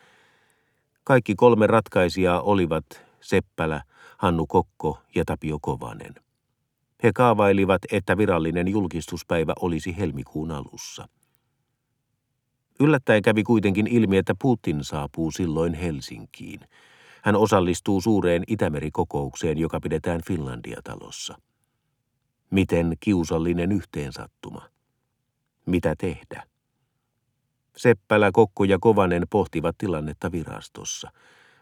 Kaikki kolme ratkaisijaa olivat Seppälä, Hannu Kokko ja Tapio Kovanen. He kaavailivat, että virallinen julkistuspäivä olisi helmikuun alussa. Yllättäen kävi kuitenkin ilmi, että Putin saapuu silloin Helsinkiin. Hän osallistuu suureen Itämerikokoukseen, joka pidetään Finlandia-talossa. Miten kiusallinen yhteensattuma. Mitä tehdä? Seppälä, Kokko ja Kovanen pohtivat tilannetta virastossa.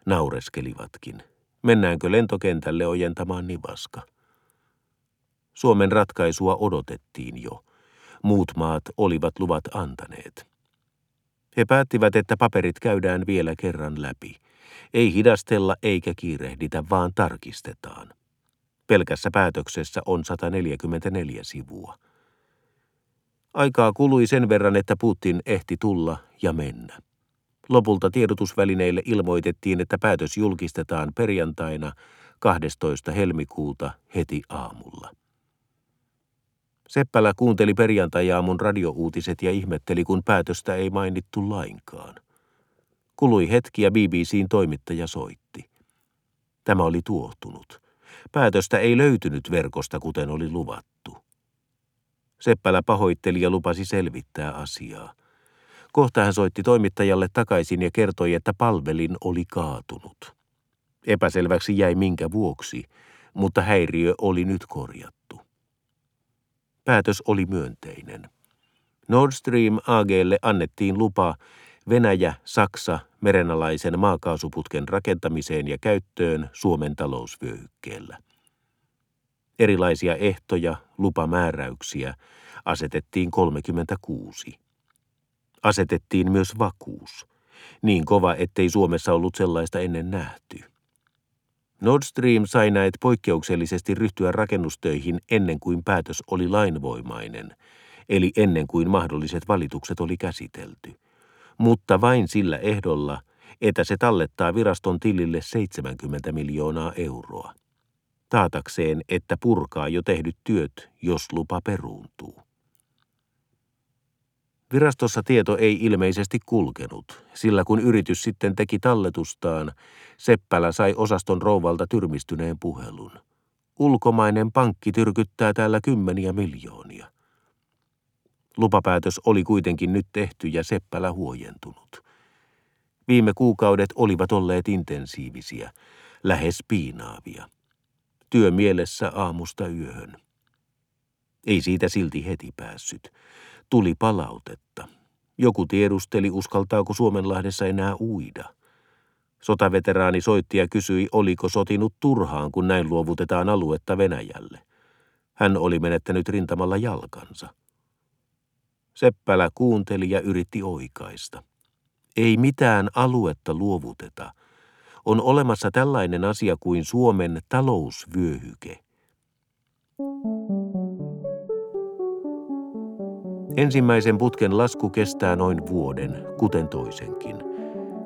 Naureskelivatkin. Mennäänkö lentokentälle ojentamaan nivaska? Suomen ratkaisua odotettiin jo. Muut maat olivat luvat antaneet. He päättivät, että paperit käydään vielä kerran läpi. Ei hidastella eikä kiirehditä, vaan tarkistetaan. Pelkässä päätöksessä on 144 sivua. Aikaa kului sen verran, että Putin ehti tulla ja mennä. Lopulta tiedotusvälineille ilmoitettiin, että päätös julkistetaan perjantaina 12. helmikuuta heti aamulla. Seppälä kuunteli perjantajaamun radiouutiset ja ihmetteli, kun päätöstä ei mainittu lainkaan. Kului hetki ja BBCn toimittaja soitti. Tämä oli tuohtunut. Päätöstä ei löytynyt verkosta, kuten oli luvattu. Seppälä pahoitteli ja lupasi selvittää asiaa. Kohta hän soitti toimittajalle takaisin ja kertoi, että palvelin oli kaatunut. Epäselväksi jäi minkä vuoksi, mutta häiriö oli nyt korjattu. Päätös oli myönteinen. Nord Stream AGlle annettiin lupa Venäjä, Saksa merenalaisen maakaasuputken rakentamiseen ja käyttöön Suomen talousvyöhykkeellä. Erilaisia ehtoja, lupamääräyksiä asetettiin 36. Asetettiin myös vakuus, niin kova, ettei Suomessa ollut sellaista ennen nähty. Nord Stream sai näet poikkeuksellisesti ryhtyä rakennustöihin ennen kuin päätös oli lainvoimainen, eli ennen kuin mahdolliset valitukset oli käsitelty, mutta vain sillä ehdolla, että se tallettaa viraston tilille 70 miljoonaa euroa taatakseen, että purkaa jo tehdyt työt, jos lupa peruuntuu. Virastossa tieto ei ilmeisesti kulkenut, sillä kun yritys sitten teki talletustaan, Seppälä sai osaston rouvalta tyrmistyneen puhelun. Ulkomainen pankki tyrkyttää täällä kymmeniä miljoonia. Lupapäätös oli kuitenkin nyt tehty ja Seppälä huojentunut. Viime kuukaudet olivat olleet intensiivisiä, lähes piinaavia työ mielessä aamusta yöhön. Ei siitä silti heti päässyt. Tuli palautetta. Joku tiedusteli, uskaltaako Suomenlahdessa enää uida. Sotaveteraani soitti ja kysyi, oliko sotinut turhaan, kun näin luovutetaan aluetta Venäjälle. Hän oli menettänyt rintamalla jalkansa. Seppälä kuunteli ja yritti oikaista. Ei mitään aluetta luovuteta – on olemassa tällainen asia kuin Suomen talousvyöhyke. Ensimmäisen putken lasku kestää noin vuoden, kuten toisenkin.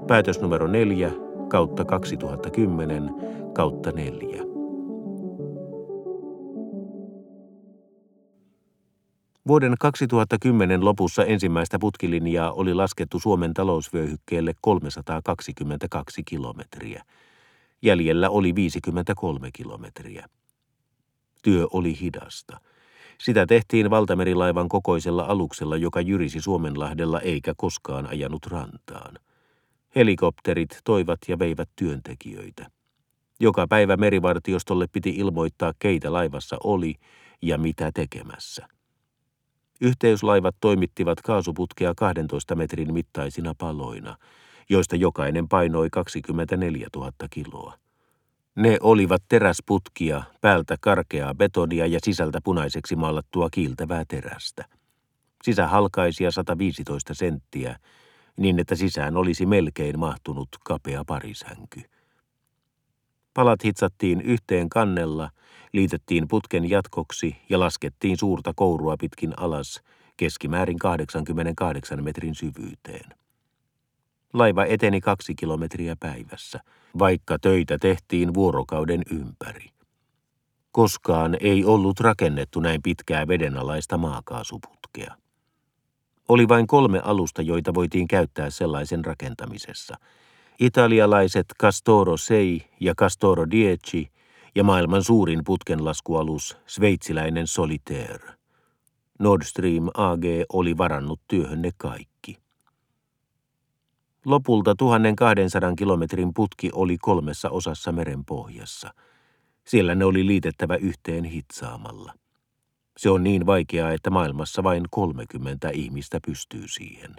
Päätös numero 4 kautta 2010 kautta 4. Vuoden 2010 lopussa ensimmäistä putkilinjaa oli laskettu Suomen talousvyöhykkeelle 322 kilometriä. Jäljellä oli 53 kilometriä. Työ oli hidasta. Sitä tehtiin valtamerilaivan kokoisella aluksella, joka jyrisi Suomenlahdella eikä koskaan ajanut rantaan. Helikopterit toivat ja veivät työntekijöitä. Joka päivä merivartiostolle piti ilmoittaa, keitä laivassa oli ja mitä tekemässä. Yhteyslaivat toimittivat kaasuputkea 12 metrin mittaisina paloina, joista jokainen painoi 24 000 kiloa. Ne olivat teräsputkia, päältä karkeaa betonia ja sisältä punaiseksi maalattua kiiltävää terästä. Sisähalkaisia 115 senttiä, niin että sisään olisi melkein mahtunut kapea parisänky. Palat hitsattiin yhteen kannella, liitettiin putken jatkoksi ja laskettiin suurta kourua pitkin alas keskimäärin 88 metrin syvyyteen. Laiva eteni kaksi kilometriä päivässä, vaikka töitä tehtiin vuorokauden ympäri. Koskaan ei ollut rakennettu näin pitkää vedenalaista maakaasuputkea. Oli vain kolme alusta, joita voitiin käyttää sellaisen rakentamisessa. Italialaiset Castoro Sei ja Castoro Dieci ja maailman suurin putkenlaskualus, sveitsiläinen Solitaire. Nord Stream AG oli varannut työhönne kaikki. Lopulta 1200 kilometrin putki oli kolmessa osassa merenpohjassa. Siellä ne oli liitettävä yhteen hitsaamalla. Se on niin vaikeaa, että maailmassa vain 30 ihmistä pystyy siihen.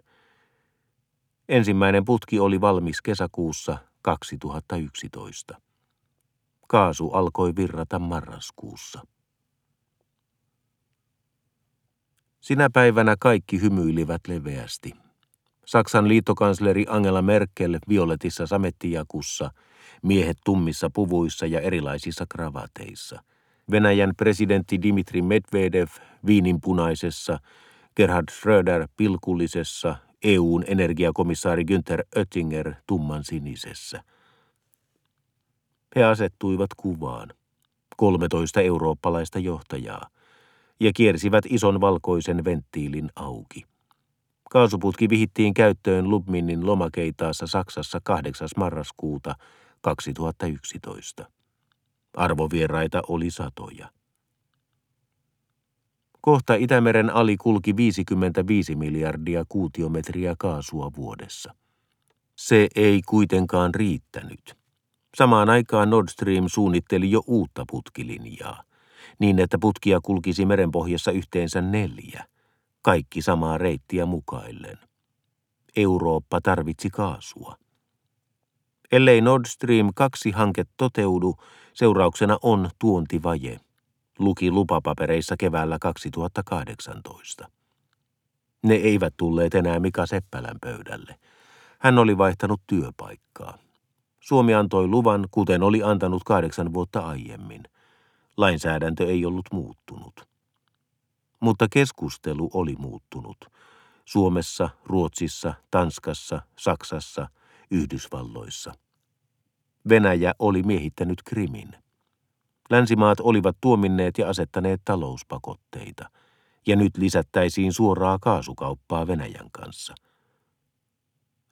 Ensimmäinen putki oli valmis kesäkuussa 2011. Kaasu alkoi virrata marraskuussa. Sinä päivänä kaikki hymyilivät leveästi. Saksan liittokansleri Angela Merkel violetissa samettijakussa, miehet tummissa puvuissa ja erilaisissa kravateissa. Venäjän presidentti Dimitri Medvedev viininpunaisessa, Gerhard Schröder pilkullisessa, EUn energiakomissaari Günther Oettinger tumman sinisessä. He asettuivat kuvaan. 13 eurooppalaista johtajaa ja kiersivät ison valkoisen venttiilin auki. Kaasuputki vihittiin käyttöön Lubminin lomakeitaassa Saksassa 8. marraskuuta 2011. Arvovieraita oli satoja. Kohta Itämeren ali kulki 55 miljardia kuutiometriä kaasua vuodessa. Se ei kuitenkaan riittänyt. Samaan aikaan Nord Stream suunnitteli jo uutta putkilinjaa, niin että putkia kulkisi merenpohjassa yhteensä neljä – kaikki samaa reittiä mukaillen. Eurooppa tarvitsi kaasua. Ellei Nord Stream 2-hanke toteudu, seurauksena on tuontivaje, luki lupapapereissa keväällä 2018. Ne eivät tulleet enää Mika Seppälän pöydälle. Hän oli vaihtanut työpaikkaa. Suomi antoi luvan, kuten oli antanut kahdeksan vuotta aiemmin. Lainsäädäntö ei ollut muuttunut. Mutta keskustelu oli muuttunut. Suomessa, Ruotsissa, Tanskassa, Saksassa, Yhdysvalloissa. Venäjä oli miehittänyt Krimin. Länsimaat olivat tuominneet ja asettaneet talouspakotteita, ja nyt lisättäisiin suoraa kaasukauppaa Venäjän kanssa.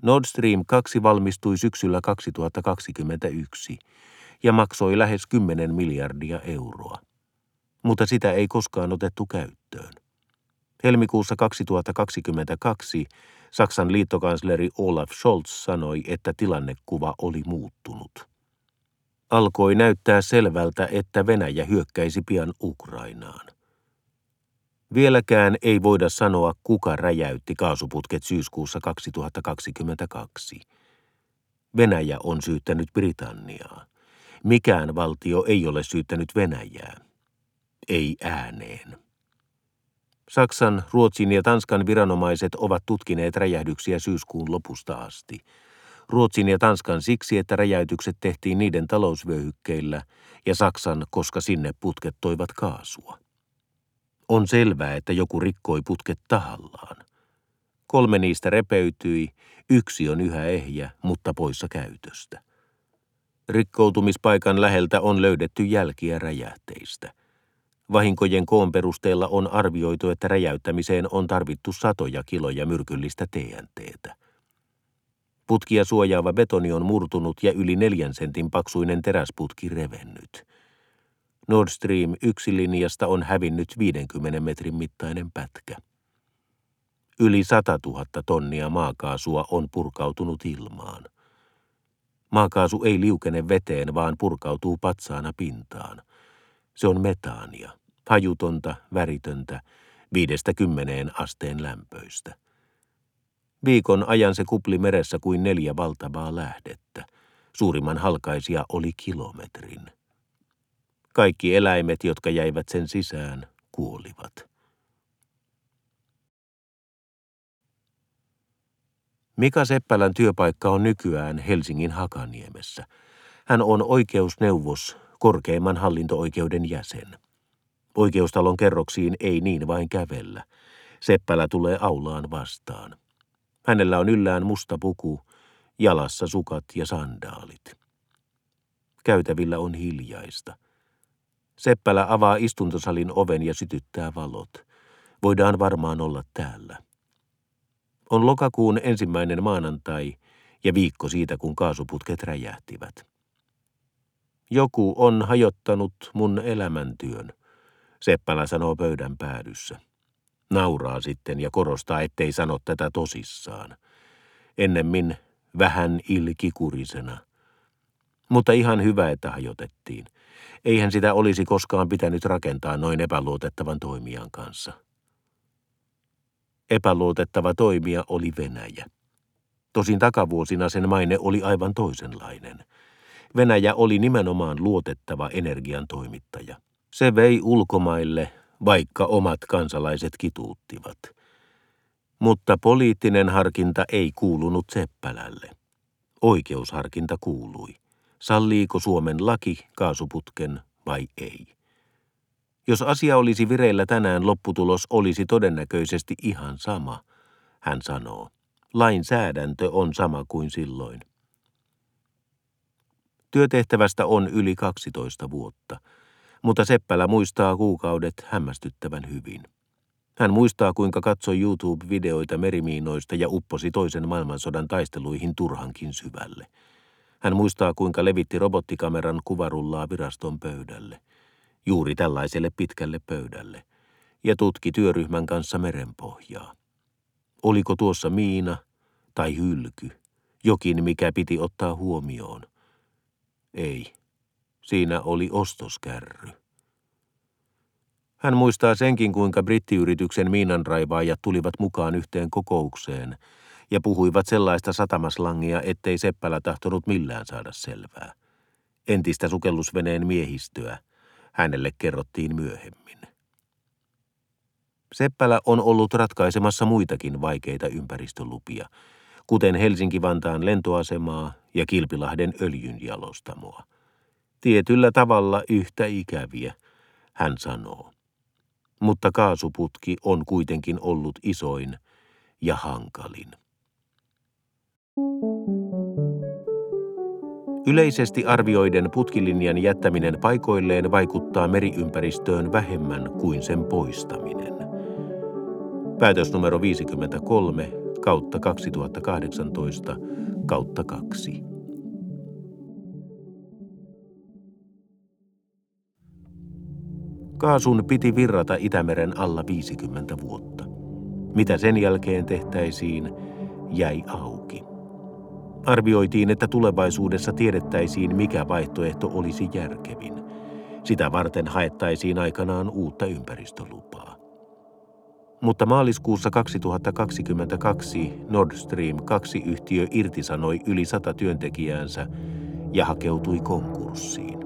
Nord Stream 2 valmistui syksyllä 2021 ja maksoi lähes 10 miljardia euroa mutta sitä ei koskaan otettu käyttöön. Helmikuussa 2022 Saksan liittokansleri Olaf Scholz sanoi, että tilannekuva oli muuttunut. Alkoi näyttää selvältä, että Venäjä hyökkäisi pian Ukrainaan. Vieläkään ei voida sanoa, kuka räjäytti kaasuputket syyskuussa 2022. Venäjä on syyttänyt Britanniaa. Mikään valtio ei ole syyttänyt Venäjää ei ääneen. Saksan, Ruotsin ja Tanskan viranomaiset ovat tutkineet räjähdyksiä syyskuun lopusta asti. Ruotsin ja Tanskan siksi, että räjäytykset tehtiin niiden talousvyöhykkeillä, ja Saksan, koska sinne putket toivat kaasua. On selvää, että joku rikkoi putket tahallaan. Kolme niistä repeytyi, yksi on yhä ehjä, mutta poissa käytöstä. Rikkoutumispaikan läheltä on löydetty jälkiä räjähteistä – Vahinkojen koon perusteella on arvioitu, että räjäyttämiseen on tarvittu satoja kiloja myrkyllistä TNTtä. Putkia suojaava betoni on murtunut ja yli neljän sentin paksuinen teräsputki revennyt. Nord Stream 1 linjasta on hävinnyt 50 metrin mittainen pätkä. Yli 100 000 tonnia maakaasua on purkautunut ilmaan. Maakaasu ei liukene veteen, vaan purkautuu patsaana pintaan. Se on metaania, hajutonta, väritöntä, viidestä kymmeneen asteen lämpöistä. Viikon ajan se kupli meressä kuin neljä valtavaa lähdettä. Suurimman halkaisia oli kilometrin. Kaikki eläimet, jotka jäivät sen sisään, kuolivat. Mika Seppälän työpaikka on nykyään Helsingin Hakaniemessä. Hän on oikeusneuvos, korkeimman hallinto-oikeuden jäsen. Oikeustalon kerroksiin ei niin vain kävellä. Seppälä tulee aulaan vastaan. Hänellä on yllään musta puku, jalassa sukat ja sandaalit. Käytävillä on hiljaista. Seppälä avaa istuntosalin oven ja sytyttää valot. Voidaan varmaan olla täällä. On lokakuun ensimmäinen maanantai ja viikko siitä, kun kaasuputket räjähtivät. Joku on hajottanut mun elämäntyön, Seppälä sanoo pöydän päädyssä. Nauraa sitten ja korostaa, ettei sano tätä tosissaan. Ennemmin vähän ilkikurisena. Mutta ihan hyvä, että hajotettiin. Eihän sitä olisi koskaan pitänyt rakentaa noin epäluotettavan toimijan kanssa. Epäluotettava toimija oli Venäjä. Tosin takavuosina sen maine oli aivan toisenlainen. Venäjä oli nimenomaan luotettava energian toimittaja. Se vei ulkomaille, vaikka omat kansalaiset kituuttivat. Mutta poliittinen harkinta ei kuulunut Seppälälle. Oikeusharkinta kuului. Salliiko Suomen laki kaasuputken vai ei? Jos asia olisi vireillä tänään, lopputulos olisi todennäköisesti ihan sama, hän sanoo. Lainsäädäntö on sama kuin silloin. Työtehtävästä on yli 12 vuotta, mutta Seppälä muistaa kuukaudet hämmästyttävän hyvin. Hän muistaa, kuinka katsoi YouTube-videoita merimiinoista ja upposi toisen maailmansodan taisteluihin turhankin syvälle. Hän muistaa, kuinka levitti robottikameran kuvarullaa viraston pöydälle – juuri tällaiselle pitkälle pöydälle, ja tutki työryhmän kanssa merenpohjaa. Oliko tuossa miina tai hylky, jokin mikä piti ottaa huomioon? Ei, siinä oli ostoskärry. Hän muistaa senkin, kuinka brittiyrityksen miinanraivaajat tulivat mukaan yhteen kokoukseen ja puhuivat sellaista satamaslangia, ettei Seppälä tahtonut millään saada selvää. Entistä sukellusveneen miehistöä – hänelle kerrottiin myöhemmin. Seppälä on ollut ratkaisemassa muitakin vaikeita ympäristölupia, kuten Helsinki-Vantaan lentoasemaa ja Kilpilahden öljynjalostamoa. Tietyllä tavalla yhtä ikäviä, hän sanoo. Mutta kaasuputki on kuitenkin ollut isoin ja hankalin. Yleisesti arvioiden putkilinjan jättäminen paikoilleen vaikuttaa meriympäristöön vähemmän kuin sen poistaminen. Päätös numero 53 kautta 2018 kautta 2. Kaasun piti virrata Itämeren alla 50 vuotta. Mitä sen jälkeen tehtäisiin, jäi auki. Arvioitiin, että tulevaisuudessa tiedettäisiin, mikä vaihtoehto olisi järkevin. Sitä varten haettaisiin aikanaan uutta ympäristölupaa. Mutta maaliskuussa 2022 Nord Stream 2-yhtiö irtisanoi yli sata työntekijäänsä ja hakeutui konkurssiin.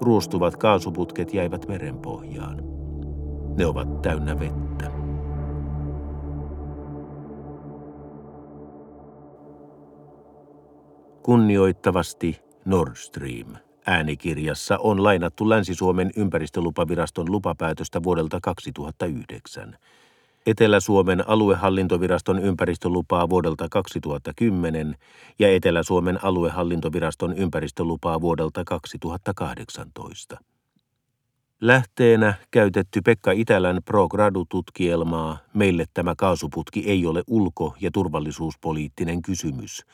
Ruostuvat kaasuputket jäivät merenpohjaan. Ne ovat täynnä vettä. Kunnioittavasti Nord Stream. Äänikirjassa on lainattu Länsi-Suomen ympäristölupaviraston lupapäätöstä vuodelta 2009. Etelä-Suomen aluehallintoviraston ympäristölupaa vuodelta 2010 ja Etelä-Suomen aluehallintoviraston ympäristölupaa vuodelta 2018. Lähteenä käytetty Pekka Itälän Pro Gradu-tutkielmaa Meille tämä kaasuputki ei ole ulko- ja turvallisuuspoliittinen kysymys –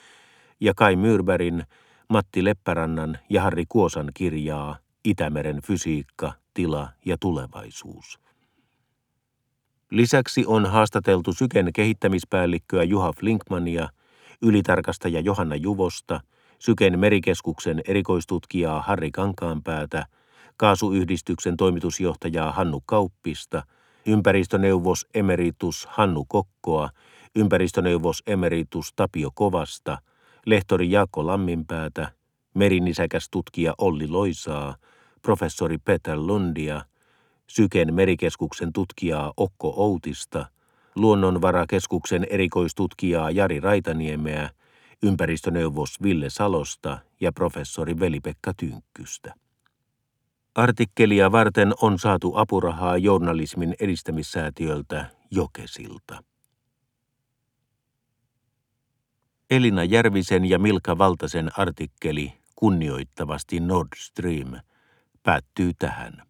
ja Kai Myrbergin, Matti Leppärannan ja Harri Kuosan kirjaa Itämeren fysiikka, tila ja tulevaisuus. Lisäksi on haastateltu Syken kehittämispäällikköä Juha Flinkmania, ylitarkastaja Johanna Juvosta, Syken merikeskuksen erikoistutkijaa Harri Kankaanpäätä, kaasuyhdistyksen toimitusjohtajaa Hannu Kauppista, ympäristöneuvos emeritus Hannu Kokkoa, ympäristöneuvos emeritus Tapio Kovasta, lehtori Jaakko Lamminpäätä, merinisäkäs tutkija Olli Loisaa, professori Peter Lundia – Syken merikeskuksen tutkijaa Okko Outista, Luonnonvarakeskuksen erikoistutkijaa Jari Raitaniemeä, ympäristöneuvos Ville Salosta ja professori Veli-Pekka Tynkkystä. Artikkelia varten on saatu apurahaa journalismin edistämissäätiöltä Jokesilta. Elina Järvisen ja Milka Valtasen artikkeli Kunnioittavasti Nord Stream päättyy tähän.